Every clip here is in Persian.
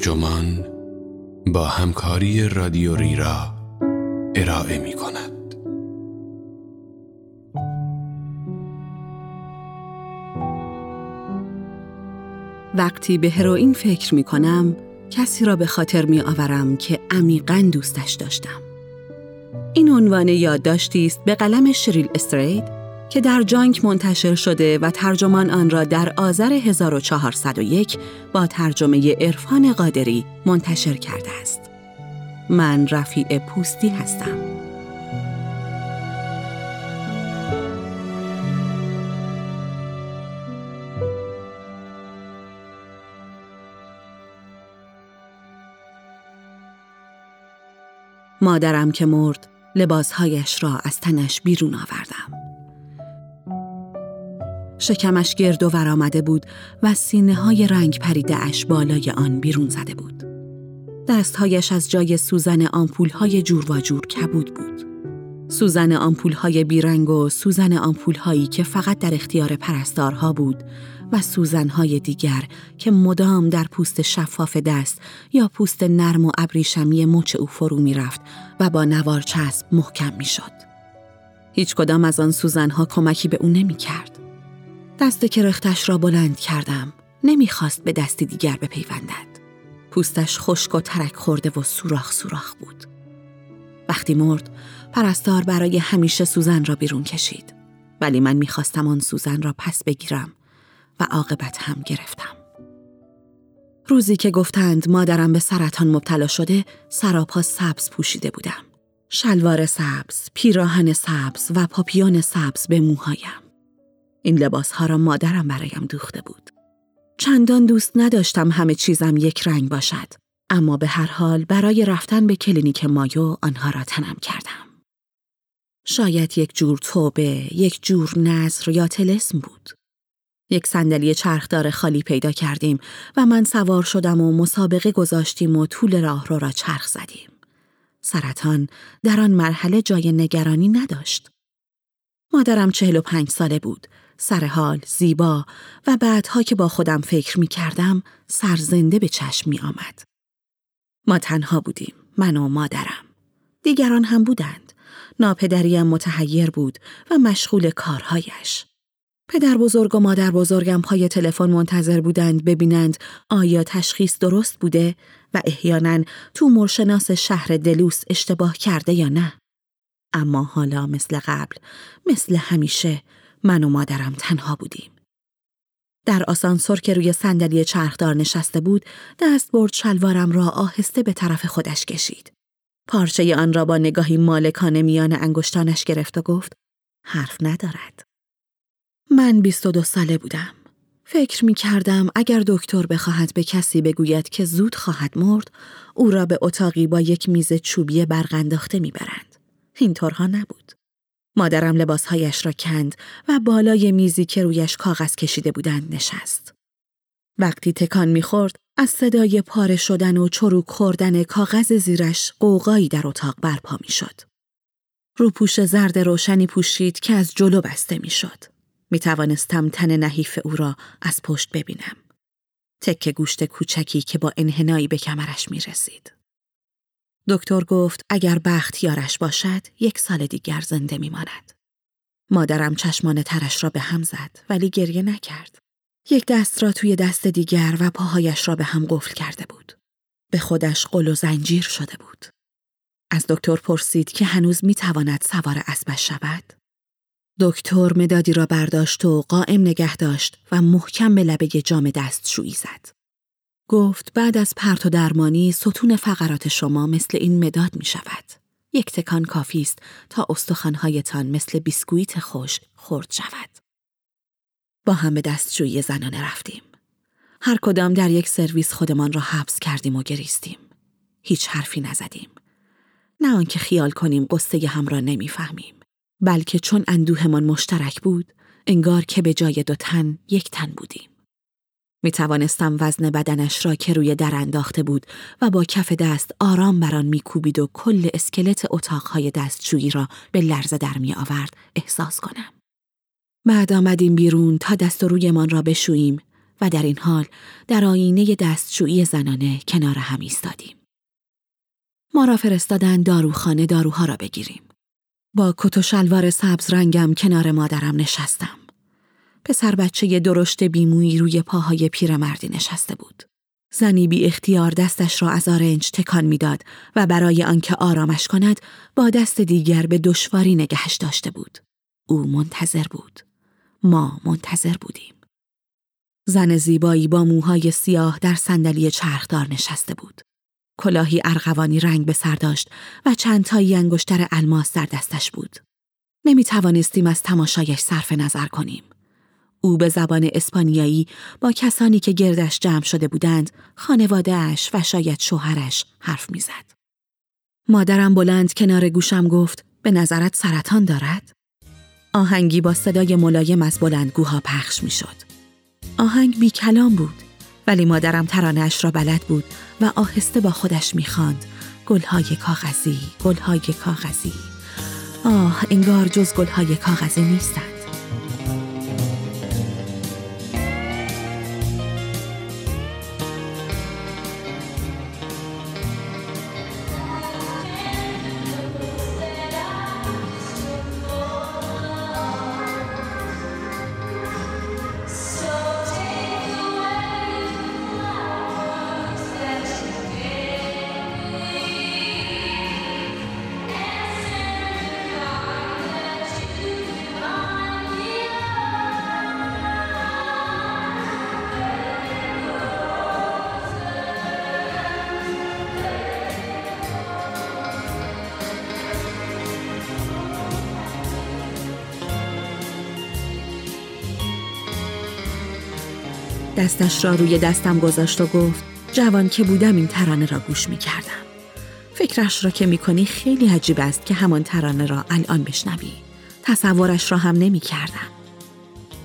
ترجمان با همکاری رادیو ریرا ارائه می کند. وقتی به هروئین فکر می کنم کسی را به خاطر می آورم که عمیقا دوستش داشتم. این عنوان یادداشتی است به قلم شریل استرید که در جانک منتشر شده و ترجمان آن را در آذر 1401 با ترجمه عرفان قادری منتشر کرده است. من رفیع پوستی هستم. مادرم که مرد لباسهایش را از تنش بیرون آوردم. شکمش گرد و ور آمده بود و سینه های رنگ پریده اش بالای آن بیرون زده بود. دستهایش از جای سوزن آمپول های جور و جور کبود بود. سوزن آمپول های بیرنگ و سوزن آمپول هایی که فقط در اختیار پرستارها بود و سوزن های دیگر که مدام در پوست شفاف دست یا پوست نرم و ابریشمی مچ او فرو می رفت و با نوار چسب محکم می شد. هیچ کدام از آن سوزن ها کمکی به او نمی کرد. دست کرختش را بلند کردم. نمی‌خواست به دستی دیگر بپیوندد. پوستش خشک و ترک خورده و سوراخ سوراخ بود. وقتی مرد، پرستار برای همیشه سوزن را بیرون کشید. ولی من می‌خواستم آن سوزن را پس بگیرم و عاقبت هم گرفتم. روزی که گفتند مادرم به سرطان مبتلا شده، سراپا سبز پوشیده بودم. شلوار سبز، پیراهن سبز و پاپیون سبز به موهایم. این لباس ها را مادرم برایم دوخته بود. چندان دوست نداشتم همه چیزم یک رنگ باشد. اما به هر حال برای رفتن به کلینیک مایو آنها را تنم کردم. شاید یک جور توبه، یک جور نظر یا تلسم بود. یک صندلی چرخدار خالی پیدا کردیم و من سوار شدم و مسابقه گذاشتیم و طول راه رو را چرخ زدیم. سرطان در آن مرحله جای نگرانی نداشت. مادرم چهل و پنج ساله بود سرحال، زیبا و بعدها که با خودم فکر می کردم سرزنده به چشم می آمد. ما تنها بودیم، من و مادرم. دیگران هم بودند. ناپدریم متحیر بود و مشغول کارهایش. پدر بزرگ و مادر بزرگم پای تلفن منتظر بودند ببینند آیا تشخیص درست بوده و احیانا تو مرشناس شهر دلوس اشتباه کرده یا نه. اما حالا مثل قبل، مثل همیشه من و مادرم تنها بودیم. در آسانسور که روی صندلی چرخدار نشسته بود، دست برد شلوارم را آهسته به طرف خودش کشید. پارچه آن را با نگاهی مالکانه میان انگشتانش گرفت و گفت حرف ندارد. من بیست و دو ساله بودم. فکر می کردم اگر دکتر بخواهد به کسی بگوید که زود خواهد مرد، او را به اتاقی با یک میز چوبی برغنداخته می‌برند. اینطورها نبود. مادرم لباسهایش را کند و بالای میزی که رویش کاغذ کشیده بودند نشست. وقتی تکان می‌خورد از صدای پاره شدن و چروک خوردن کاغذ زیرش قوقایی در اتاق برپا می‌شد. روپوش زرد روشنی پوشید که از جلو بسته می‌شد. می توانستم تن نحیف او را از پشت ببینم. تک گوشت کوچکی که با انحنایی به کمرش می رسید. دکتر گفت اگر بخت یارش باشد یک سال دیگر زنده میماند. مادرم چشمان ترش را به هم زد ولی گریه نکرد. یک دست را توی دست دیگر و پاهایش را به هم قفل کرده بود. به خودش قل و زنجیر شده بود. از دکتر پرسید که هنوز می تواند سوار اسبش شود. دکتر مدادی را برداشت و قائم نگه داشت و محکم به لبه جام دستشویی زد. گفت بعد از پرت و درمانی ستون فقرات شما مثل این مداد می شود. یک تکان کافی است تا استخوانهایتان مثل بیسکویت خوش خورد شود. با هم به دستشویی زنانه رفتیم. هر کدام در یک سرویس خودمان را حبس کردیم و گریستیم. هیچ حرفی نزدیم. نه آنکه خیال کنیم قصه هم را نمی‌فهمیم. بلکه چون اندوهمان مشترک بود، انگار که به جای دو تن یک تن بودیم. می توانستم وزن بدنش را که روی در انداخته بود و با کف دست آرام بران می کوبید و کل اسکلت اتاقهای دستشویی را به لرزه در می آورد احساس کنم. بعد آمدیم بیرون تا دست و رویمان را بشوییم و در این حال در آینه دستشویی زنانه کنار هم ایستادیم. ما را فرستادن داروخانه داروها را بگیریم. با کت و شلوار سبز رنگم کنار مادرم نشستم. پسر بچه درشت بیمویی روی پاهای پیرمردی نشسته بود. زنی بی اختیار دستش را از آرنج تکان می‌داد و برای آنکه آرامش کند با دست دیگر به دشواری نگهش داشته بود. او منتظر بود. ما منتظر بودیم. زن زیبایی با موهای سیاه در صندلی چرخدار نشسته بود. کلاهی ارغوانی رنگ به سر داشت و چند تایی انگشتر الماس در دستش بود. نمی توانستیم از تماشایش صرف نظر کنیم. او به زبان اسپانیایی با کسانی که گردش جمع شده بودند، خانوادهش و شاید شوهرش حرف می‌زد. مادرم بلند کنار گوشم گفت به نظرت سرطان دارد؟ آهنگی با صدای ملایم از بلندگوها پخش می شد. آهنگ بی کلام بود ولی مادرم ترانش را بلد بود و آهسته با خودش می‌خواند گلهای کاغذی گلهای کاغذی آه انگار جز گلهای کاغذی نیستند دستش را روی دستم گذاشت و گفت جوان که بودم این ترانه را گوش می کردم. فکرش را که می کنی خیلی عجیب است که همان ترانه را الان بشنوی. تصورش را هم نمی کردم.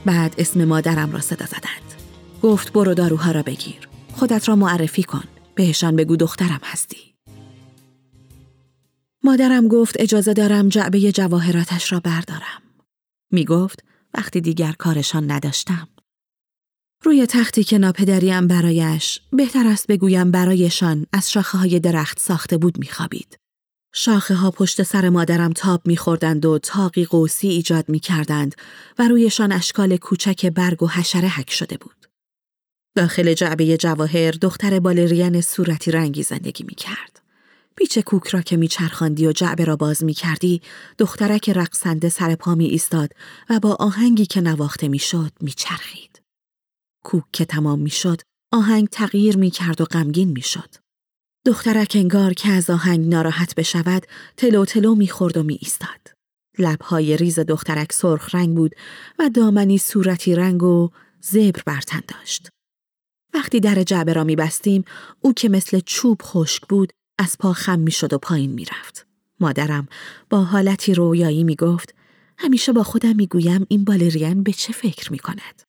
بعد اسم مادرم را صدا زدند. گفت برو داروها را بگیر. خودت را معرفی کن. بهشان بگو دخترم هستی. مادرم گفت اجازه دارم جعبه جواهراتش را بردارم. می گفت وقتی دیگر کارشان نداشتم. روی تختی که ناپدریم برایش بهتر است بگویم برایشان از شاخه های درخت ساخته بود میخوابید. شاخه ها پشت سر مادرم تاب میخوردند و تاقی قوسی ایجاد می‌کردند و رویشان اشکال کوچک برگ و حشره حک شده بود. داخل جعبه جواهر دختر بالرین صورتی رنگی زندگی می‌کرد. پیچ کوک را که میچرخاندی و جعبه را باز می‌کردی دخترک رقصنده سر پا می ایستاد و با آهنگی که نواخته می‌شد میچرخید. کوک که تمام می‌شد آهنگ تغییر می کرد و غمگین می شد. دخترک انگار که از آهنگ ناراحت بشود تلو تلو می خورد و می ایستاد. لبهای ریز دخترک سرخ رنگ بود و دامنی صورتی رنگ و زبر برتن داشت. وقتی در جعبه را می بستیم او که مثل چوب خشک بود از پا خم می شد و پایین می رفت. مادرم با حالتی رویایی می گفت همیشه با خودم می گویم این بالرین به چه فکر می کند.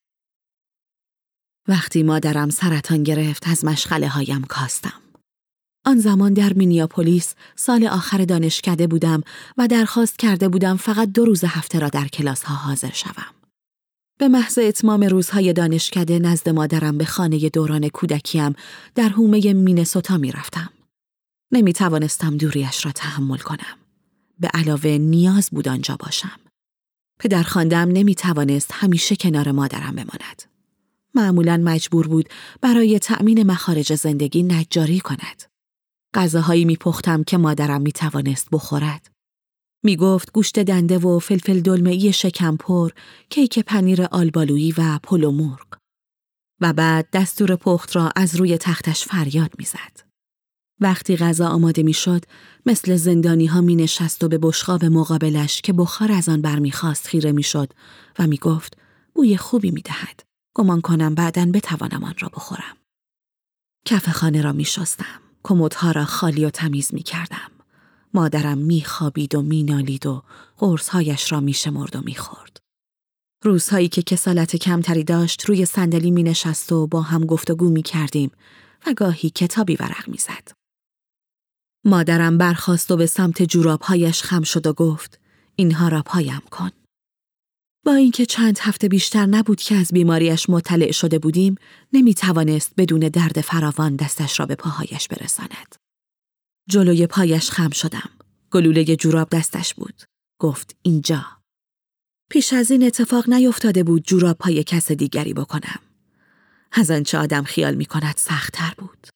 وقتی مادرم سرطان گرفت از مشغله هایم کاستم. آن زمان در مینیاپولیس سال آخر دانشکده بودم و درخواست کرده بودم فقط دو روز هفته را در کلاس ها حاضر شوم. به محض اتمام روزهای دانشکده نزد مادرم به خانه دوران کودکیم در حومه مینسوتا می رفتم. نمی توانستم دوریش را تحمل کنم. به علاوه نیاز بود آنجا باشم. پدر خاندم نمی توانست همیشه کنار مادرم بماند. معمولا مجبور بود برای تأمین مخارج زندگی نجاری کند. غذاهایی میپختم که مادرم می توانست بخورد. می گفت گوشت دنده و فلفل دلمه‌ای شکمپر، کیک پنیر آلبالویی و پلو مرغ. و بعد دستور پخت را از روی تختش فریاد می‌زد. وقتی غذا آماده می‌شد، مثل زندانی ها می نشست و به بشقاب مقابلش که بخار از آن برمیخواست خیره می‌شد و می گفت بوی خوبی می دهد. گمان کنم بعدا بتوانم آن را بخورم. کف خانه را می شستم. کمدها را خالی و تمیز می کردم. مادرم می خوابید و می نالید و قرصهایش را می شمرد و می خورد. روزهایی که کسالت کمتری داشت روی صندلی می نشست و با هم گفتگو می کردیم و گاهی کتابی ورق می زد. مادرم برخواست و به سمت جورابهایش خم شد و گفت اینها را پایم کن. با اینکه چند هفته بیشتر نبود که از بیماریش مطلع شده بودیم، نمی توانست بدون درد فراوان دستش را به پاهایش برساند. جلوی پایش خم شدم. گلوله جوراب دستش بود. گفت اینجا. پیش از این اتفاق نیفتاده بود جوراب پای کس دیگری بکنم. از آنچه آدم خیال می کند سختتر بود.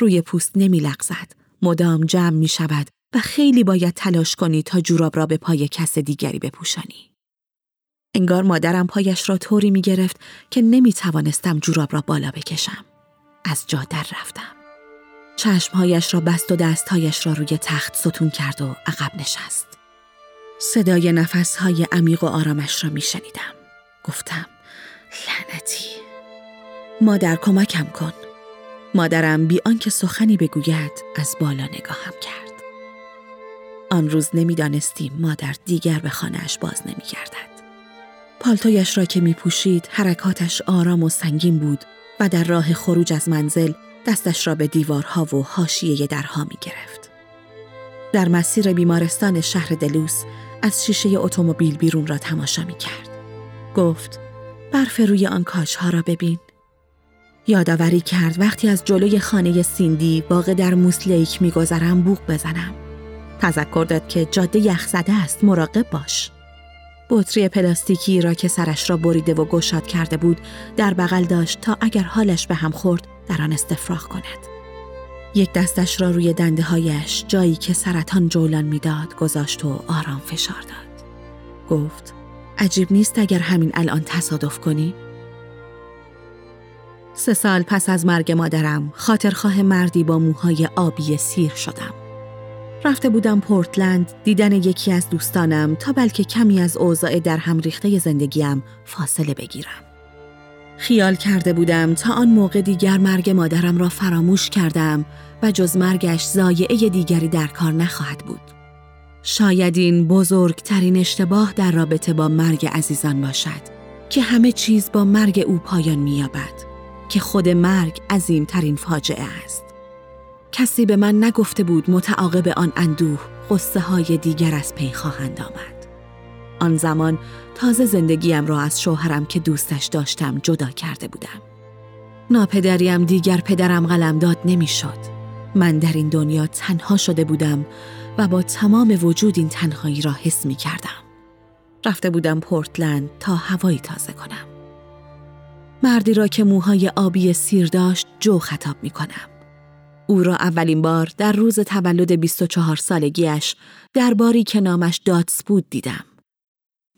روی پوست نمی لغزد. مدام جمع می شود و خیلی باید تلاش کنی تا جوراب را به پای کس دیگری بپوشانی. انگار مادرم پایش را طوری می گرفت که نمی توانستم جوراب را بالا بکشم. از جا در رفتم. چشمهایش را بست و دستهایش را روی تخت ستون کرد و عقب نشست. صدای نفسهای عمیق و آرامش را می شنیدم. گفتم لعنتی مادر کمکم کن مادرم بی آنکه سخنی بگوید از بالا نگاهم کرد آن روز نمی‌دانستیم مادر دیگر به خانهاش باز نمیگردد پالتویش را که می پوشید حرکاتش آرام و سنگین بود و در راه خروج از منزل دستش را به دیوارها و حاشیه درها می گرفت. در مسیر بیمارستان شهر دلوس از شیشه اتومبیل بیرون را تماشا می کرد. گفت برف روی آن کاشها را ببین. یادآوری کرد وقتی از جلوی خانه سیندی واقع در موسلیک میگذرم بوق بزنم. تذکر داد که جاده یخزده است مراقب باش. بطری پلاستیکی را که سرش را بریده و گشاد کرده بود در بغل داشت تا اگر حالش به هم خورد در آن استفراغ کند. یک دستش را روی دنده هایش جایی که سرطان جولان می‌داد گذاشت و آرام فشار داد. گفت عجیب نیست اگر همین الان تصادف کنی؟ سه سال پس از مرگ مادرم خاطرخواه مردی با موهای آبی سیر شدم. رفته بودم پورتلند دیدن یکی از دوستانم تا بلکه کمی از اوضاع در هم ریخته زندگیم فاصله بگیرم. خیال کرده بودم تا آن موقع دیگر مرگ مادرم را فراموش کردم و جز مرگش زایعه دیگری در کار نخواهد بود. شاید این بزرگترین اشتباه در رابطه با مرگ عزیزان باشد که همه چیز با مرگ او پایان مییابد که خود مرگ عظیمترین فاجعه است. کسی به من نگفته بود متعاقب آن اندوه قصه های دیگر از پی خواهند آمد. آن زمان تازه زندگیم را از شوهرم که دوستش داشتم جدا کرده بودم. ناپدریم دیگر پدرم قلمداد نمی‌شد. من در این دنیا تنها شده بودم و با تمام وجود این تنهایی را حس می کردم. رفته بودم پورتلند تا هوایی تازه کنم. مردی را که موهای آبی سیر داشت جو خطاب می کنم. او را اولین بار در روز تولد 24 سالگیش در باری که نامش داتس بود دیدم.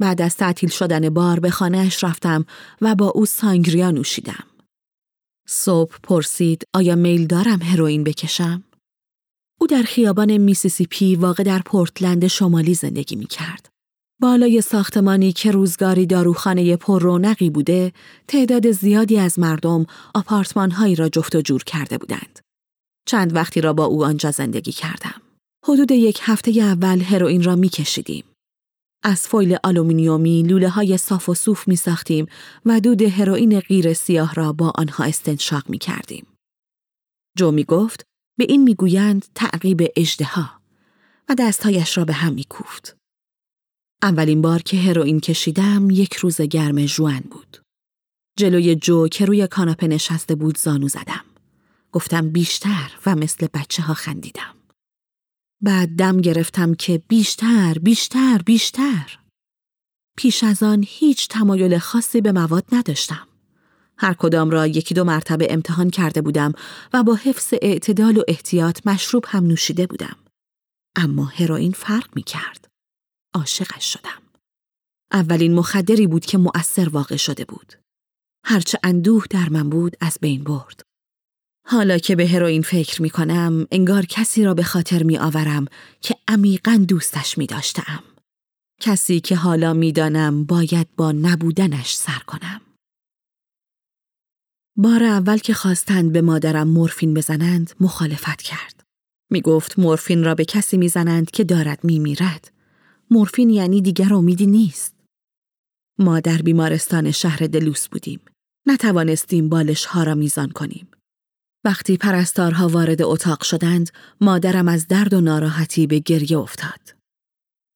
بعد از تعطیل شدن بار به خانهش رفتم و با او سانگریا نوشیدم. صبح پرسید آیا میل دارم هروئین بکشم؟ او در خیابان میسیسیپی واقع در پورتلند شمالی زندگی می کرد. بالای ساختمانی که روزگاری داروخانه پر رونقی بوده، تعداد زیادی از مردم آپارتمانهایی را جفت و جور کرده بودند. چند وقتی را با او آنجا زندگی کردم. حدود یک هفته اول هروئین را می کشیدیم. از فویل آلومینیومی لوله های صاف و صوف می ساختیم و دود هروئین قیر سیاه را با آنها استنشاق می کردیم. جو می گفت به این می گویند تعقیب اژدها و دستهایش را به هم می کوفت. اولین بار که هروئین کشیدم یک روز گرم ژوئن بود. جلوی جو که روی کاناپه نشسته بود زانو زدم. گفتم بیشتر و مثل بچه ها خندیدم. بعد دم گرفتم که بیشتر بیشتر بیشتر. پیش از آن هیچ تمایل خاصی به مواد نداشتم. هر کدام را یکی دو مرتبه امتحان کرده بودم و با حفظ اعتدال و احتیاط مشروب هم نوشیده بودم. اما هروئین فرق می کرد عاشقش شدم. اولین مخدری بود که مؤثر واقع شده بود. هرچه اندوه در من بود از بین برد. حالا که به هروئین فکر می کنم انگار کسی را به خاطر می آورم که عمیقا دوستش می داشتم. کسی که حالا می دانم باید با نبودنش سر کنم. بار اول که خواستند به مادرم مورفین بزنند مخالفت کرد. می گفت مورفین را به کسی می زنند که دارد می میرد. مورفین یعنی دیگر امیدی نیست. ما در بیمارستان شهر دلوس بودیم. نتوانستیم بالش ها را میزان کنیم. وقتی پرستارها وارد اتاق شدند، مادرم از درد و ناراحتی به گریه افتاد.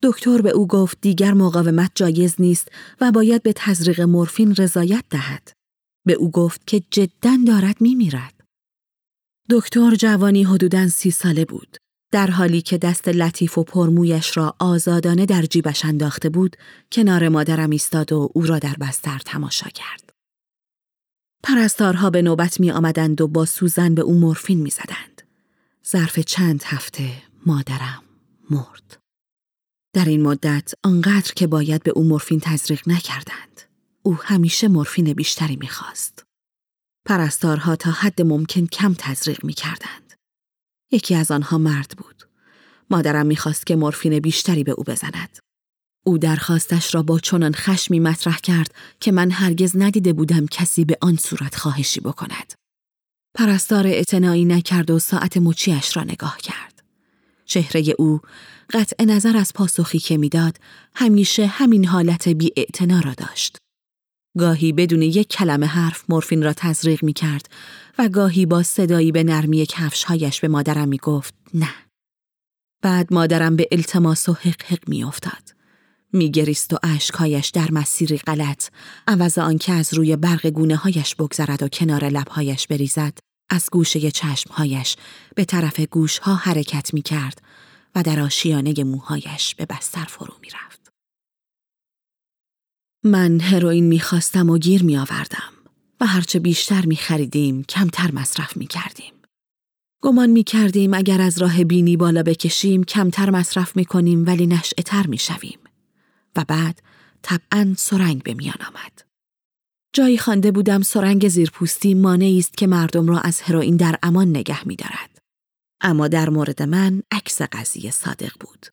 دکتر به او گفت دیگر مقاومت جایز نیست و باید به تزریق مورفین رضایت دهد. به او گفت که جدا دارد می میرد. دکتر جوانی حدوداً سی ساله بود. در حالی که دست لطیف و پرمویش را آزادانه در جیبش انداخته بود، کنار مادرم ایستاد و او را در بستر تماشا کرد. پرستارها به نوبت می آمدند و با سوزن به او مورفین می زدند. ظرف چند هفته مادرم مرد. در این مدت آنقدر که باید به او مورفین تزریق نکردند. او همیشه مورفین بیشتری می‌خواست. پرستارها تا حد ممکن کم تزریق می کردند. یکی از آنها مرد بود. مادرم می‌خواست که مورفین بیشتری به او بزند. او درخواستش را با چنان خشمی مطرح کرد که من هرگز ندیده بودم کسی به آن صورت خواهشی بکند. پرستار اعتنایی نکرد و ساعت مچیش را نگاه کرد. چهره او قطع نظر از پاسخی که می‌داد همیشه همین حالت بی را داشت. گاهی بدون یک کلمه حرف مورفین را تزریق می کرد و گاهی با صدایی به نرمی کفشهایش به مادرم می گفت نه. بعد مادرم به التماس و حق حق می افتاد. می گریست و عشقهایش در مسیری غلط عوض آنکه از روی برق گونه هایش بگذرد و کنار لبهایش بریزد از گوشه چشمهایش به طرف گوشها حرکت می کرد و در آشیانه موهایش به بستر فرو می رفت. من هروئین می خواستم و گیر می آوردم و هرچه بیشتر می خریدیم کمتر مصرف می کردیم. گمان می کردیم اگر از راه بینی بالا بکشیم کمتر مصرف می کنیم ولی نشعه تر می شویم. و بعد طبعا سرنگ به میان آمد. جایی خوانده بودم سرنگ زیرپوستی مانعی است که مردم را از هروئین در امان نگه می دارد. اما در مورد من عکس قضیه صادق بود.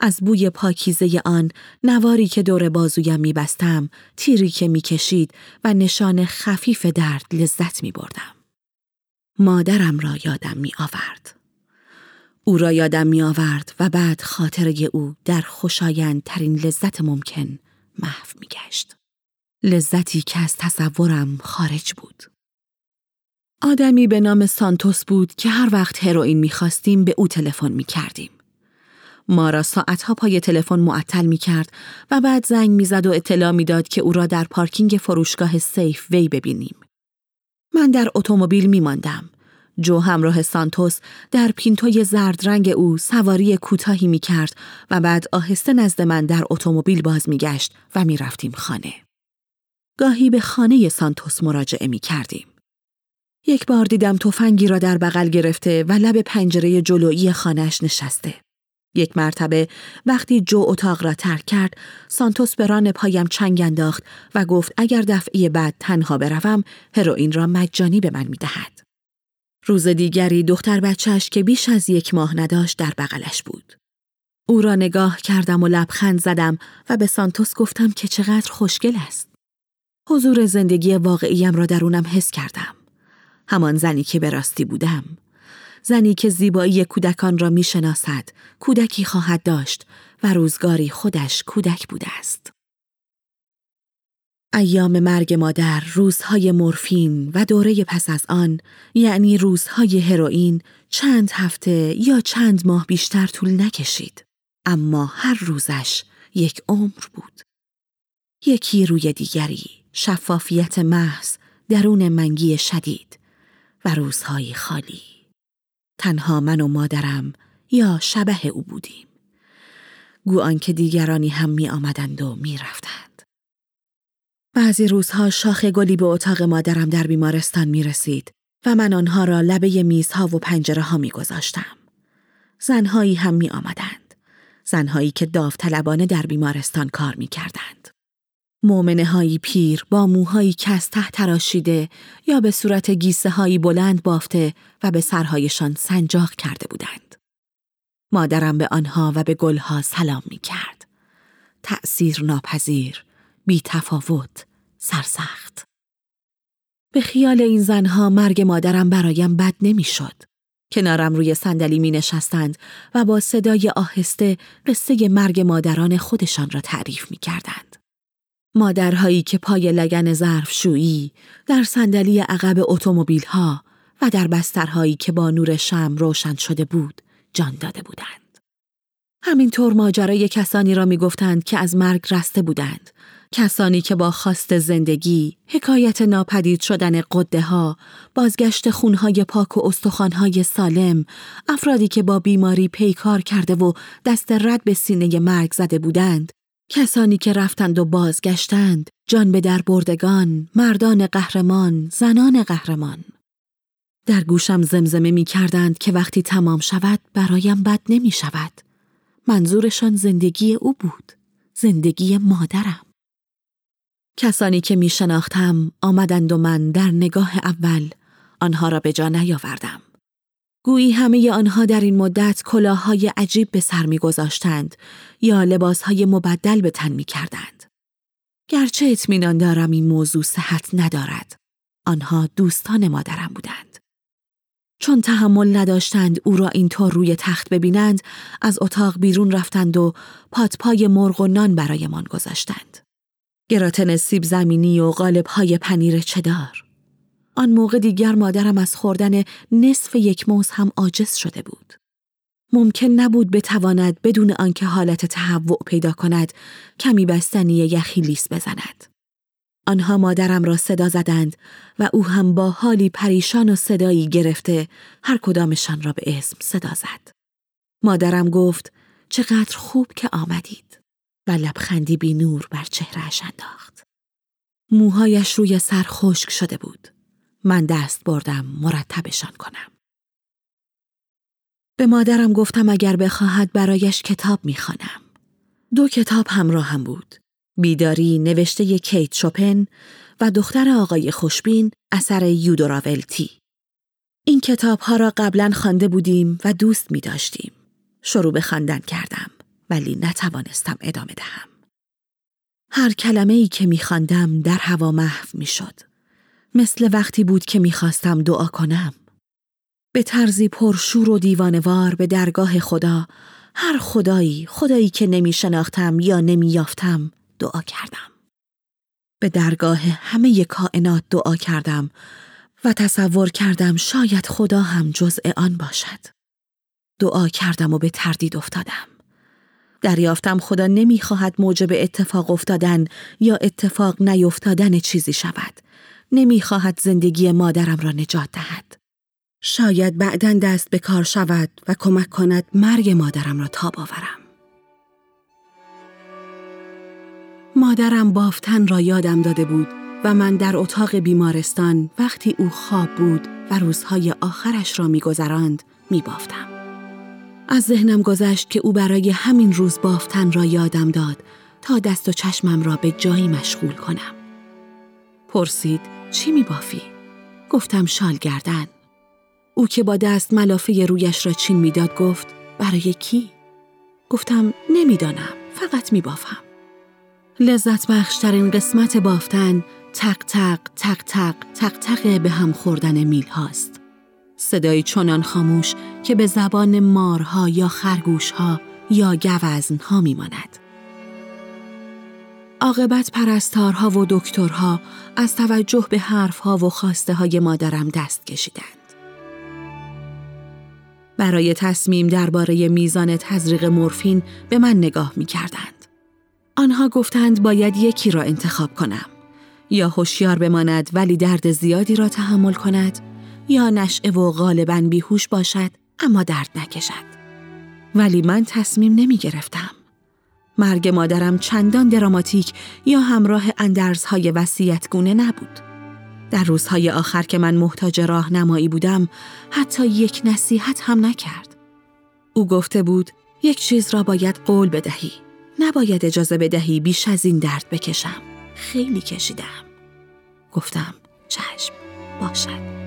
از بوی پاکیزه آن نواری که دور بازویم میبستم تیری که می‌کشید و نشان خفیف درد لذت می بردم. مادرم را یادم می آورد. او را یادم می آورد و بعد خاطره او در خوشایند ترین لذت ممکن محو می گشت. لذتی که از تصورم خارج بود. آدمی به نام سانتوس بود که هر وقت هروئین می‌خواستیم به او تلفن می‌کردیم. ما را ساعتها پای تلفن معطل می کرد و بعد زنگ می‌زد و اطلاع می‌داد که او را در پارکینگ فروشگاه سیف وی ببینیم. من در اتومبیل می ماندم. جو همراه سانتوس در پینتوی زرد رنگ او سواری کوتاهی می کرد و بعد آهسته نزد من در اتومبیل باز می گشت و می رفتیم خانه. گاهی به خانه سانتوس مراجعه می کردیم. یک بار دیدم تفنگی را در بغل گرفته و لب پنجره جلویی خانهش نشسته. یک مرتبه وقتی جو اتاق را ترک کرد، سانتوس به ران پایم چنگ انداخت و گفت اگر دفعه بعد تنها بروم، هروئین را مجانی به من می‌دهد. روز دیگری دختر بچهش که بیش از یک ماه نداشت در بغلش بود. او را نگاه کردم و لبخند زدم و به سانتوس گفتم که چقدر خوشگل است. حضور زندگی واقعیم را درونم حس کردم. همان زنی که به راستی بودم. زنی که زیبایی کودکان را می شناسد، کودکی خواهد داشت و روزگاری خودش کودک بوده است. ایام مرگ مادر، روزهای مورفین و دوره پس از آن، یعنی روزهای هروئین، چند هفته یا چند ماه بیشتر طول نکشید. اما هر روزش یک عمر بود. یکی روی دیگری، شفافیت محض، درون منگی شدید و روزهای خالی. تنها من و مادرم یا شبه او بودیم. گو آنکه دیگرانی هم می آمدند و می رفتند. بعضی روزها شاخ گلی به اتاق مادرم در بیمارستان می رسید و من آنها را لبه میزها و پنجره ها می گذاشتم. زنهایی هم می آمدند. زنهایی که داوطلبانه در بیمارستان کار می کردند. مومنه هایی پیر با موهایی که ته تراشیده یا به صورت گیسه هایی بلند بافته و به سرهایشان سنجاق کرده بودند. مادرم به آنها و به گلها سلام می کرد. تأثیر ناپذیر، بی تفاوت، سرسخت. به خیال این زنها مرگ مادرم برایم بد نمی‌شد. کنارم روی صندلی می نشستند و با صدای آهسته قصه مرگ مادران خودشان را تعریف می کردند. مادرهایی که پای لگن ظرفشویی در صندلی عقب اتومبیل ها و در بسترهایی که با نور شم روشن شده بود جان داده بودند. همینطور ماجرای کسانی را می گفتند که از مرگ رسته بودند. کسانی که با خواست زندگی، حکایت ناپدید شدن قده ها، بازگشت خونهای پاک و استخوانهای سالم، افرادی که با بیماری پیکار کرده و دست رد به سینه مرگ زده بودند، کسانی که رفتند و بازگشتند، جان به در بردگان، مردان قهرمان، زنان قهرمان. در گوشم زمزمه می کردند که وقتی تمام شود برایم بد نمی شود. منظورشان زندگی او بود. زندگی مادرم. کسانی که می شناختم آمدند و من در نگاه اول آنها را به جا نیاوردم. گویی همه آنها در این مدت کلاههای عجیب به سر میگذاشتند یا لباسهای مبدل به تن می کردند. گرچه اطمینان دارم این موضوع صحت ندارد. آنها دوستان مادرم بودند. چون تحمل نداشتند او را اینطور روی تخت ببینند از اتاق بیرون رفتند و پاتپای مرغ و نان برایمان گذاشتند. گراتن سیب زمینی و غالب های پنیر چدار. آن موقع دیگر مادرم از خوردن نصف یک موز هم عاجز شده بود. ممکن نبود بتواند بدون آنکه حالت تهوع پیدا کند کمی بستنی یخی لیس بزند. آنها مادرم را صدا زدند و او هم با حالی پریشان و صدایی گرفته هر کدامشان را به اسم صدا زد. مادرم گفت چقدر خوب که آمدید و لبخندی بی نور بر چهرهش انداخت. موهایش روی سر خشک شده بود. من دست بردم مرتبشان کنم. به مادرم گفتم اگر بخواهد برایش کتاب می‌خوانم. دو کتاب همراهم بود. بیداری نوشته کیت شوپن و دختر آقای خوشبین اثر یودوراولتی. این کتاب ها را قبلا خوانده بودیم و دوست می داشتیم. شروع به خواندن کردم ولی نتوانستم ادامه دهم. هر کلمه ای که می خواندم در هوا محو می شد. مثل وقتی بود که می‌خواستم دعا کنم. به طرزی پرشور و دیوانوار به درگاه خدا هر خدایی خدایی که نمی شناختم یا نمی یافتم دعا کردم. به درگاه همه کائنات دعا کردم و تصور کردم شاید خدا هم جزء آن باشد. دعا کردم و به تردید افتادم. دریافتم خدا نمی‌خواهد موجب اتفاق افتادن یا اتفاق نیفتادن چیزی شود نمی‌خواهد زندگی مادرم را نجات دهد. شاید بعدا دست به کار شود و کمک کند مرگ مادرم را تاب آورم. مادرم بافتن را یادم داده بود و من در اتاق بیمارستان وقتی او خواب بود و روزهای آخرش را میگذراند میبافتم. از ذهنم گذشت که او برای همین روز بافتن را یادم داد تا دست و چشمم را به جایی مشغول کنم. پرسید چی می بافی؟ گفتم شال گردن. او که با دست ملافه رویش را چین می‌داد گفت برای کی؟ گفتم نمی‌دانم فقط می بافم. لذت بخشترین قسمت بافتن تق تق تق تق تق تق به هم خوردن میل هاست. صدای چنان خاموش که به زبان مارها یا خرگوشها یا گوزنها میماند. عاقبت پرستارها و دکترها از توجه به حرفها و خواسته های مادرم دست کشیدند. برای تصمیم درباره میزان تزریق مورفین به من نگاه می کردند. آنها گفتند باید یکی را انتخاب کنم. یا هوشیار بماند ولی درد زیادی را تحمل کند یا نشعه و غالبا بیهوش باشد اما درد نکشد. ولی من تصمیم نمی گرفتم. مرگ مادرم چندان دراماتیک یا همراه اندرزهای وسیعتگونه نبود. در روزهای آخر که من محتاج راهنمایی بودم حتی یک نصیحت هم نکرد. او گفته بود یک چیز را باید قول بدهی. نباید اجازه بدهی بیش از این درد بکشم. خیلی کشیدم. گفتم چشم باشد.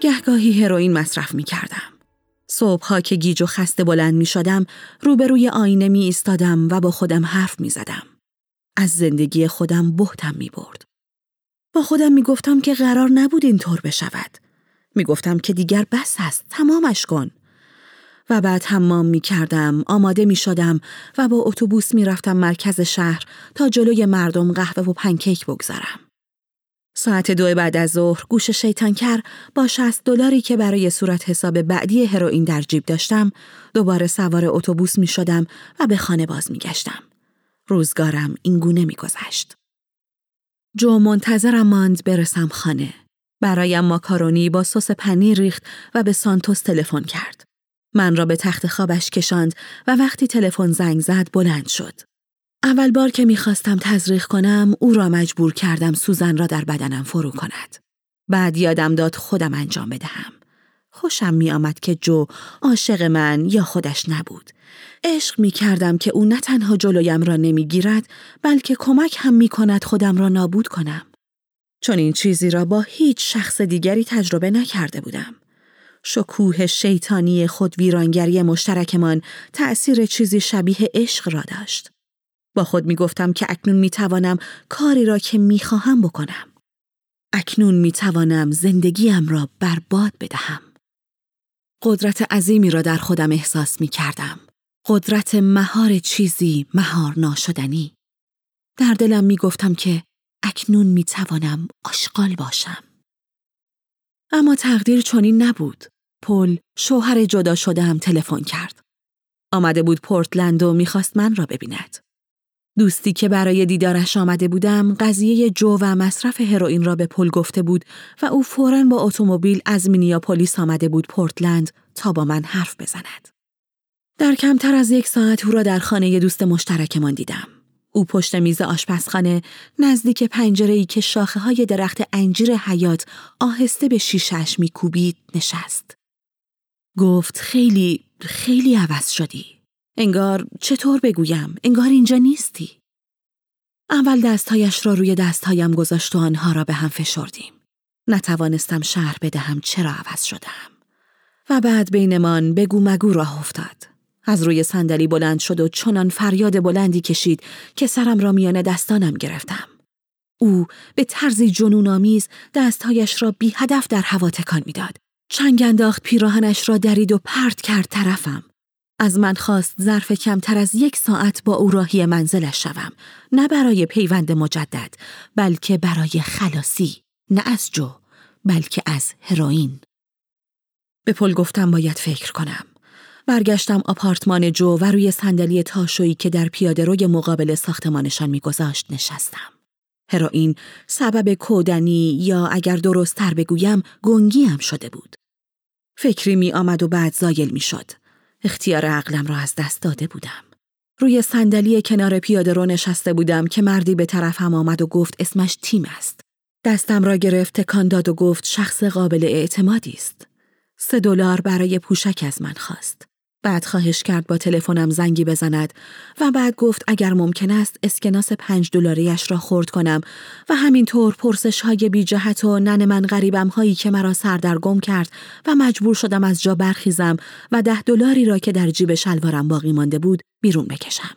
گهگاهی هروئین مصرف می کردم. صبحها که گیج و خسته بلند می شدم روبروی آینه می ایستادم و با خودم حرف می زدم. از زندگی خودم بهتم می برد. با خودم می گفتم که قرار نبود اینطور بشود. می گفتم که دیگر بس است تمامش کن. و بعد حمام می کردم، آماده می شدم و با اتوبوس می رفتم مرکز شهر تا جلوی مردم قهوه و پنکیک بگذارم. ساعت دو بعد از ظهر گوش شیطانکر با 60 دلاری که برای صورت حساب بعدی هروئین در جیب داشتم دوباره سوار اتوبوس می شدم و به خانه باز می گشتم. روزگارم این گونه می گذشت. جو منتظرم ماند برسم خانه. برایم ماکارونی با سس پنیر ریخت و به سانتوس تلفن کرد. من را به تخت خوابش کشاند و وقتی تلفن زنگ زد بلند شد. اول بار که می‌خواستم تزریق کنم او را مجبور کردم سوزن را در بدنم فرو کند. بعد یادم داد خودم انجام بدهم. خوشم میآمد که جو عاشق من یا خودش نبود. عشق می کردم که او نه تنها جلویم را نمی‌گیرد بلکه کمک هم می کند خودم را نابود کنم. چون این چیزی را با هیچ شخص دیگری تجربه نکرده بودم. شکوه شیطانی خود ویرانگری مشترکمان تأثیر چیزی شبیه عشق را داشت. با خود می گفتم که اکنون می توانم کاری را که می خواهم بکنم. اکنون می توانم زندگیم را برباد بدهم. قدرت عظیمی را در خودم احساس می کردم. قدرت مهار چیزی مهار ناشدنی. در دلم می گفتم که اکنون می توانم آشغال باشم. اما تقدیر چنین نبود. پل شوهر جدا شده هم تلفن کرد. آمده بود پورتلند و می‌خواست من را ببیند. دوستی که برای دیدارش آمده بودم قضیه جو و مصرف هروئین را به پل گفته بود و او فوراً با اتومبیل از مینیاپولیس آمده بود پورتلند تا با من حرف بزند. در کمتر از یک ساعت او را در خانه دوست مشترکمان دیدم. او پشت میز آشپزخانه نزدیک پنجره که شاخه های درخت انجیر حیات آهسته به شیشش میکوبید نشست. گفت خیلی خیلی عوض شدی. انگار چطور بگویم؟ انگار اینجا نیستی. اول دستهایش را روی دستهایم گذاشت و آنها را به هم فشردیم. نتوانستم شهر بدهم چرا عوض شدم. و بعد بینمان بگو مگو راه افتاد. از روی صندلی بلند شد و چنان فریاد بلندی کشید که سرم را میان دستانم گرفتم. او به طرزی جنون آمیز دستهایش را بی هدف در هوا تکان می‌داد. چنگ انداخت پیراهنش را درید و پرت کرد طرفم. از من خواست ظرف کمتر از یک ساعت با او راهی منزلش شوم. نه برای پیوند مجدد بلکه برای خلاصی. نه از جو بلکه از هروئین. به پل گفتم باید فکر کنم. برگشتم آپارتمان جو و روی صندلی تاشویی که در پیاده روی مقابل ساختمانشان میگذاشت نشستم. هروئین سبب کودنی یا اگر درست تر بگویم گنگیم شده بود. فکری می آمد و بعد زایل می شد. اختیار عقلم را از دست داده بودم. روی صندلی کنار پیاده رو نشسته بودم که مردی به طرفم آمد و گفت اسمش تیم است. دستم را گرفت تکان داد و گفت شخص قابل اعتمادی است. سه دلار برای پوشک از من خواست. بعد خواهش کرد با تلفنم زنگی بزند و بعد گفت اگر ممکن است اسکناس پنج دلاریش را خورد کنم و همینطور پرسش های بی جهت و نن من غریبم هایی که مرا سردرگم کرد و مجبور شدم از جا برخیزم و ده دلاری را که در جیب شلوارم باقی مانده بود بیرون بکشم.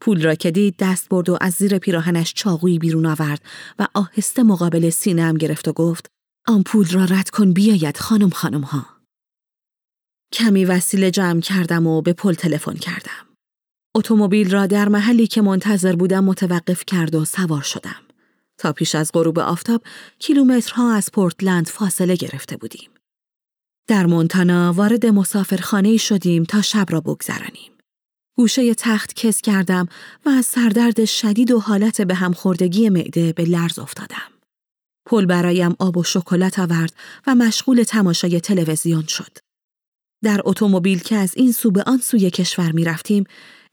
پول را که دید دست برد و از زیر پیراهنش چاقویی بیرون آورد و آهسته مقابل سینهام گرفت و گفت آمپول را رد کن بیاید خانم خانم ها. کمی وسیله جمع کردم و به پل تلفن کردم. اتومبیل را در محلی که منتظر بودم متوقف کرد و سوار شدم. تا پیش از غروب آفتاب کیلومترها از پورتلند فاصله گرفته بودیم. در مونتانا وارد مسافرخانه شدیم تا شب را بگذرانیم. گوشه تخت کس کردم و از سردرد شدید و حالت به همخوردگی معده به لرز افتادم. پل برایم آب و شکلات آورد و مشغول تماشای تلویزیون شد. در اتومبیل که از این سو به آن سوی کشور می رفتیم،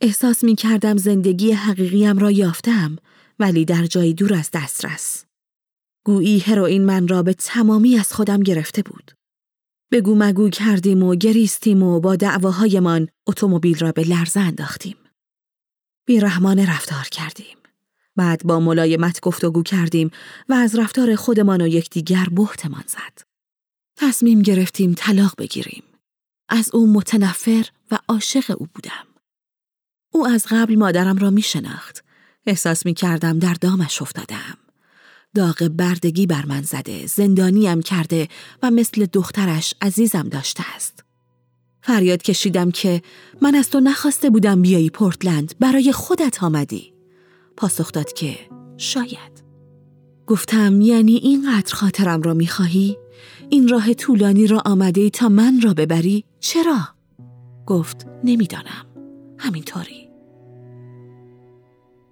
احساس می کردم زندگی حقیقیم را یافتم ولی در جایی دور از دسترس. گویی هروئین من را به تمامی از خودم گرفته بود. بگو مگو کردیم و گریستیم و با دعواهایمان اتومبیل را به لرزه انداختیم. بیرحمانه رفتار کردیم. بعد با ملایمت گفتگو کردیم و از رفتار خودمان و یکدیگر بهتمان زد. تصمیم گرفتیم طلاق بگیریم. از او متنفر و عاشق او بودم. او از قبل مادرم را می شناخت. احساس می کردم در دامش افتادم. داغ بردگی بر من زده، زندانیم کرده و مثل دخترش عزیزم داشته است. فریاد کشیدم که من از تو نخواسته بودم بیایی پورتلند برای خودت آمدی. پاسخ داد که شاید. گفتم یعنی اینقدر خاطرم را می‌خواهی؟ این راه طولانی را آمده ای تا من را ببری؟ چرا؟ گفت نمی‌دانم. همینطوری.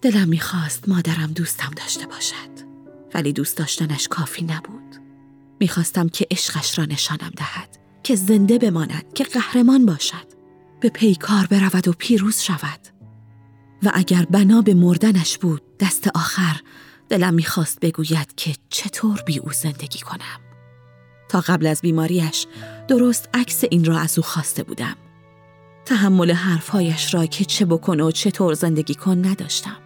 دلم می‌خواست مادرم دوستم داشته باشد. ولی دوست داشتنش کافی نبود. می‌خواستم که عشقش را نشانم دهد. که زنده بماند که قهرمان باشد به پیکار برود و پیروز شود و اگر بنا به مردنش بود دست آخر دلم می‌خواست بگوید که چطور بی او زندگی کنم تا قبل از بیماریش درست عکس این را از او خواسته بودم تحمل حرفهایش را که چه بکن و چطور زندگی کن نداشتم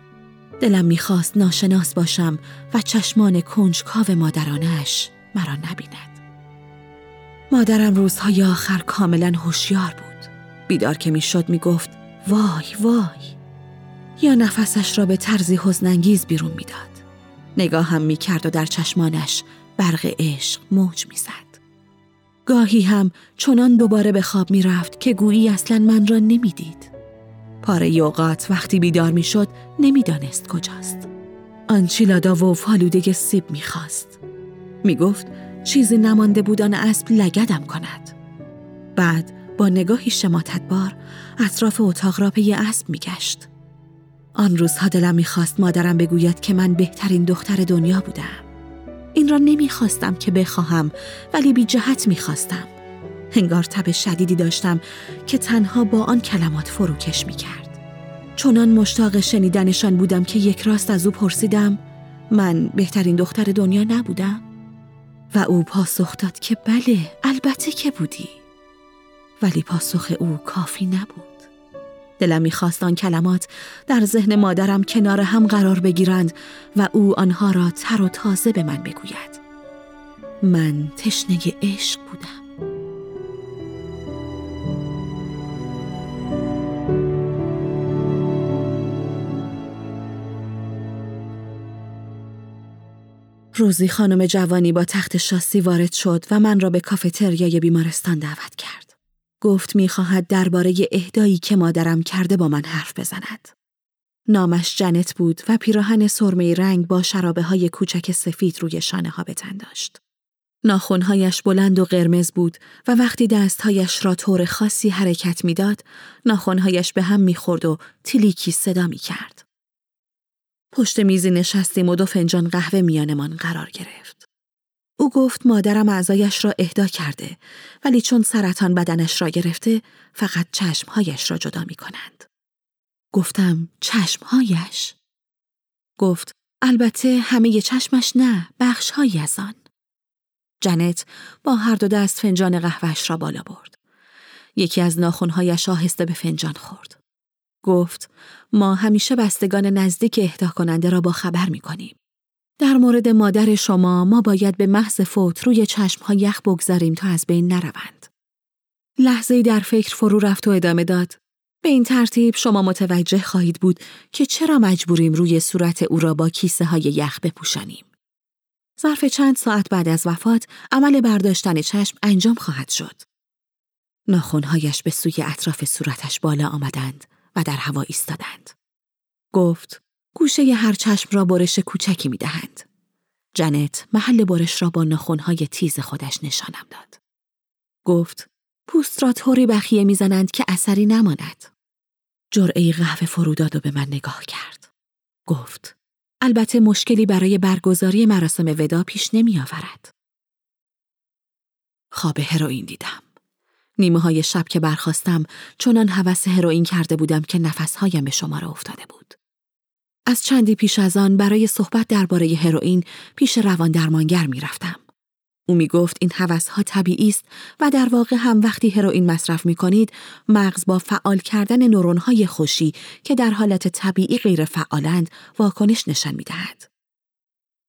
دلم می‌خواست ناشناس باشم و چشمان کنجکاو مادرانش مرا نبیند مادرم روزهای آخر کاملا هوشیار بود. بیدار که می‌شد می‌گفت وای وای یا نفسش را به طرزی حزنانگیز بیرون می‌داد. نگاه هم می‌کرد و در چشمانش برق عشق موج می‌زد. گاهی هم چنان دوباره به خواب می‌رفت که گویی اصلا من را نمی‌دید. پاره اوقات وقتی بیدار می‌شد نمی‌دانست کجاست. آنچیلادا و فالوده سیب می‌خواست. می‌گفت چیزی نمانده بودن اسب لگدم کند. بعد با نگاهی شماتتبار اطراف اتاق را پی اسب میگشت. آن روزها دلم می‌خواست مادرم بگوید که من بهترین دختر دنیا بودم. این را نمی‌خواستم که بخواهم ولی بی جهت می‌خواستم. هنگار تب شدیدی داشتم که تنها با آن کلمات فروکش می‌کرد. چونان مشتاق شنیدنشان بودم که یک راست از او پرسیدم من بهترین دختر دنیا نبودم؟ و او پاسخ داد که بله البته که بودی ولی پاسخ او کافی نبود دلم می‌خواست آن کلمات در ذهن مادرم کنار هم قرار بگیرند و او آنها را تر و تازه به من بگوید من تشنه عشق بودم روزی خانم جوانی با تخت شاسی وارد شد و من را به کافتریای بیمارستان دعوت کرد. گفت می‌خواهد درباره اهدایی که مادرم کرده با من حرف بزند. نامش جنت بود و پیراهن سرمه رنگ با شرابه های کوچک سفید روی شانه ها بتن داشت. ناخونهایش بلند و قرمز بود و وقتی دستهایش را طور خاصی حرکت می‌داد، ناخونهایش به هم می‌خورد و تلیکی صدا می کرد. پشت میزی نشستیم و دو فنجان قهوه میانمان قرار گرفت. او گفت مادرم اعضایش را اهدا کرده ولی چون سرطان بدنش را گرفته فقط چشمهایش را جدا می کنند. گفتم چشمهایش؟ گفت البته همه چشمش نه بخشهایی از آن. جنت با هر دو دست فنجان قهوهش را بالا برد. یکی از ناخونهایش آهسته به فنجان خورد. گفت ما همیشه بستگان نزدیک اهدا کننده را با خبر می کنیم. در مورد مادر شما ما باید به محض فوت روی چشمها یخ بگذاریم تا از بین نروند. لحظه در فکر فرو رفت و ادامه داد. به این ترتیب شما متوجه خواهید بود که چرا مجبوریم روی صورت او را با کیسه های یخ بپوشانیم. ظرف چند ساعت بعد از وفات عمل برداشتن چشم انجام خواهد شد. ناخونهایش به سوی اطراف صورتش بالا آمدند و در هوا ایستادند. گفت گوشه هر چشم را برش کوچکی می دهند. جنت محل برش را با نخونهای تیز خودش نشانم داد. گفت پوست را طوری بخیه می‌زنند که اثری نماند. جرعه قهوه فرو داد و به من نگاه کرد. گفت البته مشکلی برای برگزاری مراسم ودا پیش نمی آورد. خواب هروئین دیدم. نیمه های شب که برخواستم چونان هوس هروئین کرده بودم که نفسهایم به شماره افتاده بود. از چندی پیش از آن برای صحبت درباره هروئین پیش روان درمانگر می رفتم. او می گفت این هوس ها طبیعی است و در واقع هم وقتی هروئین مصرف می کنید مغز با فعال کردن نورون های خوشی که در حالت طبیعی غیر فعالند واکنش نشان می دهد.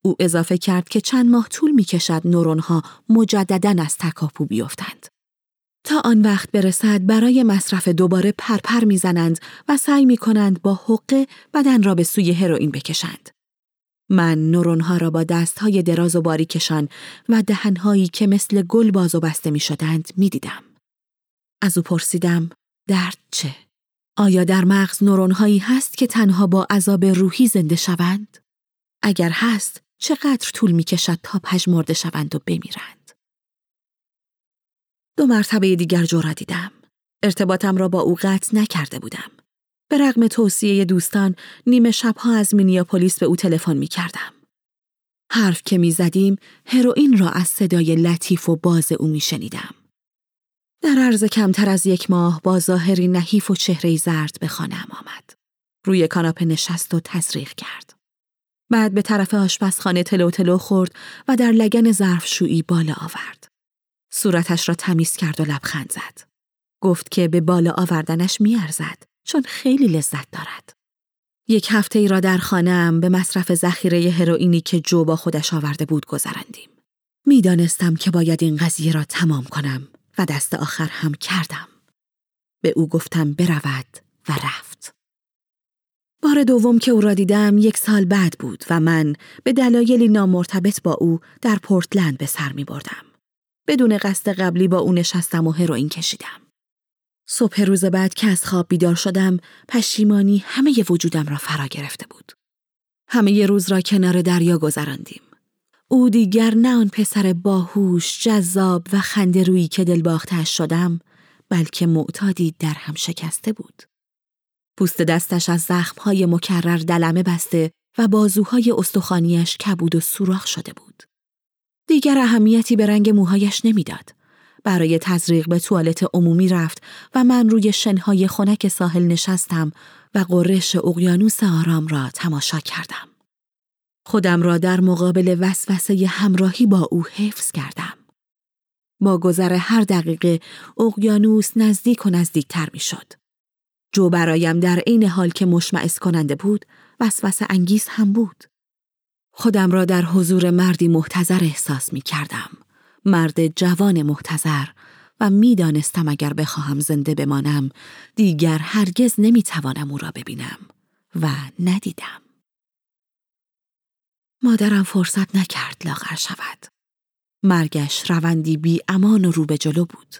او اضافه کرد که چند ماه طول می کشد نورون ها مجددا از تکاپو بیفتند. تا آن وقت برسد برای مصرف دوباره پرپر می‌زنند و سعی می کنند با حقه بدن را به سوی هروئین بکشند. من نورونها را با دستهای دراز و باریکشان و دهنهایی که مثل گل باز و بسته می شدند می دیدم. از او پرسیدم درد چه؟ آیا در مغز نورونهایی هست که تنها با عذاب روحی زنده شوند؟ اگر هست چقدر طول می کشد تا پژمرده شوند و بمیرند؟ دو مرتبه دیگر جورا دیدم. ارتباطم را با او قطع نکرده بودم. به رغم توصیه دوستان نیمه شبها از مینیاپولیس به او تلفن می کردم. حرف که می زدیم هروئین را از صدای لطیف و باز او می شنیدم. در عرض کمتر از یک ماه با ظاهری نحیف و چهره زرد به خانهام آمد. روی کاناپه نشست و تزریق کرد. بعد به طرف آشپزخانه تلو تلو خورد و در لگن ظرفشویی بالا آورد. صورتش را تمیز کرد و لبخند زد. گفت که به بالا آوردنش میارزد چون خیلی لذت دارد. یک هفته ای را در خانهام به مصرف ذخیره هروئینی که جو با خودش آورده بود گذراندیم. می‌دانستم که باید این قضیه را تمام کنم و دست آخر هم کردم. به او گفتم برود و رفت. بار دوم که او را دیدم یک سال بعد بود و من به دلایلی نامرتبط با او در پورتلند به سر می بردم. بدون قصد قبلی با او نشستم و هروئین کشیدم. صبح روز بعد که از خواب بیدار شدم پشیمانی همه وجودم را فرا گرفته بود. همه ی روز را کنار دریا گذراندیم. او دیگر نه آن پسر باهوش، جذاب و خنده رویی که دلباختش شدم، بلکه معتادی در هم شکسته بود. پوست دستش از زخمهای مکرر دلمه بسته و بازوهای استخوانیش کبود و سوراخ شده بود. دیگر اهمیتی به رنگ موهایش نمی‌داد. برای تزریق به توالت عمومی رفت و من روی شنهای خنک ساحل نشستم و قررش اقیانوس آرام را تماشا کردم. خودم را در مقابل وسوسه همراهی با او حفظ کردم. با گذر هر دقیقه اقیانوس نزدیک و نزدیکتر می شد. جو برایم در عین حال که مشمعز کننده بود وسوسه انگیز هم بود. خودم را در حضور مردی محتظر احساس می کردم. مرد جوان محتظر و می‌دانستم اگر بخواهم زنده بمانم دیگر هرگز نمی‌توانم او را ببینم و ندیدم. مادرم فرصت نکرد لاغر شود. مرگش روندی بی امان و رو به جلو بود.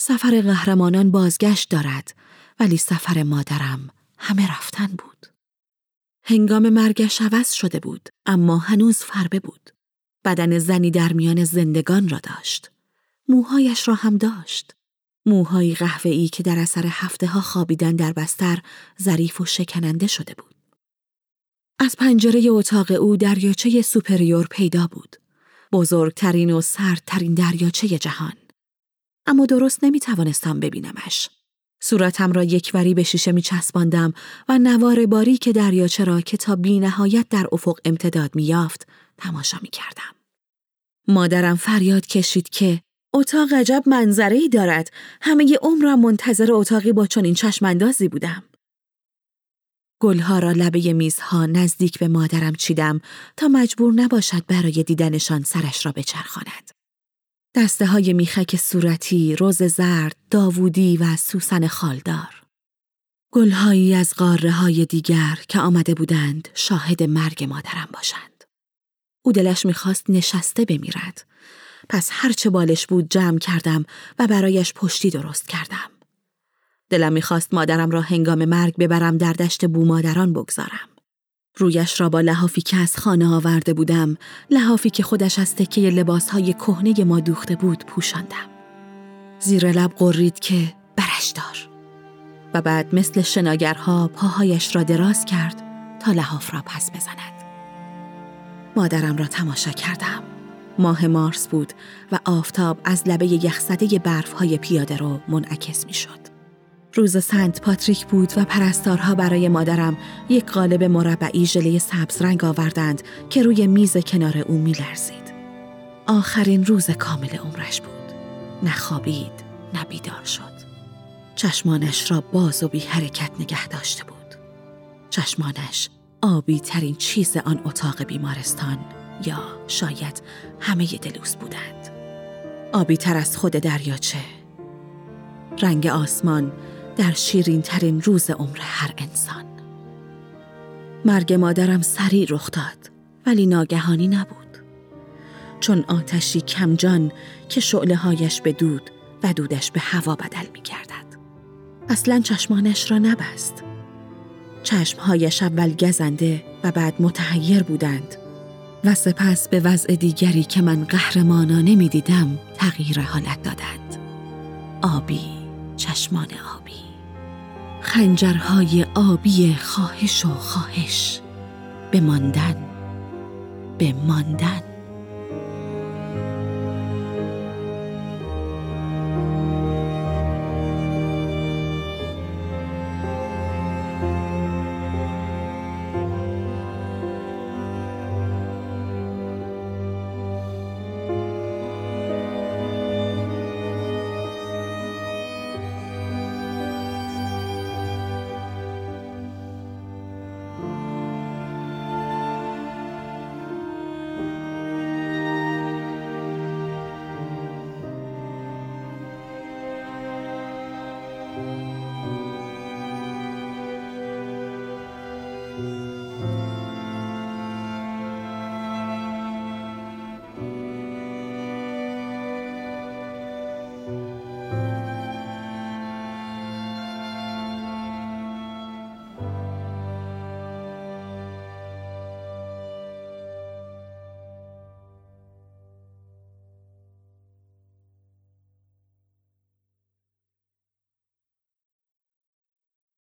سفر قهرمانان بازگشت دارد ولی سفر مادرم همه رفتن بود. هنگام مرگش عوض شده بود اما هنوز فربه بود. بدن زنی در میان زندگان را داشت. موهایش را هم داشت. موهای قهوه‌ای که در اثر هفته ها خوابیدن در بستر ظریف و شکننده شده بود. از پنجره اتاق او دریاچه سوپریور پیدا بود. بزرگترین و سردترین دریاچه جهان. اما درست نمی توانستم ببینمش. صورتم را یکوری به شیشه می چسباندم و نوار باری که دریاچه را که تا بی نهایت در افق امتداد می یافت تماشا می کردم. مادرم فریاد کشید که اتاق عجب منظره ای دارد. همه عمرم منتظر اتاقی با چنین چشماندازی بودم. گلها را لبه میزها نزدیک به مادرم چیدم تا مجبور نباشد برای دیدنشان سرش را بچرخاند. دسته های میخک صورتی، روز زرد، داوودی و سوسن خالدار. گلهایی از قاره های دیگر که آمده بودند شاهد مرگ مادرم باشند. او دلش می‌خواست نشسته بمیرد. پس هرچه بالش بود جمع کردم و برایش پشتی درست کردم. دلم می‌خواست مادرم را هنگام مرگ ببرم در دشت بومادران بگذارم. رویش را با لحافی که از خانه آورده بودم، لحافی که خودش از تکه لباسهای کهنه ما دوخته بود پوشاندم. زیر لب قرید که برش دار. و بعد مثل شناگرها پاهایش را دراز کرد تا لحاف را پس بزند. مادرم را تماشا کردم. ماه مارس بود و آفتاب از لبه یخزده برفهای پیاده رو منعکس می شد. روز سنت پاتریک بود و پرستارها برای مادرم یک قالب مربعی ژله سبز رنگ آوردند که روی میز کنار او میلرزید. آخرین روز کامل عمرش بود. نخوابید، نبیدار شد. چشمانش را باز و بی حرکت نگه داشته بود. چشمانش آبی ترین چیز آن اتاق بیمارستان یا شاید همه دلوس بودند. آبی تر از خود دریاچه. رنگ آسمان در شیرین ترین روز عمر هر انسان. مرگ مادرم سریع رخ داد. ولی ناگهانی نبود چون آتشی کمجان که شعله هایش به دود و دودش به هوا بدل می گردد. اصلا چشمانش را نبست. چشمهایش اول گزنده و بعد متحیر بودند و سپس به وضع دیگری که من قهرمانانه می دیدم تغییر حالت دادند. آبی، چشمان آبی. خنجرهای آبی خواهش و خواهش. به ماندن به ماندن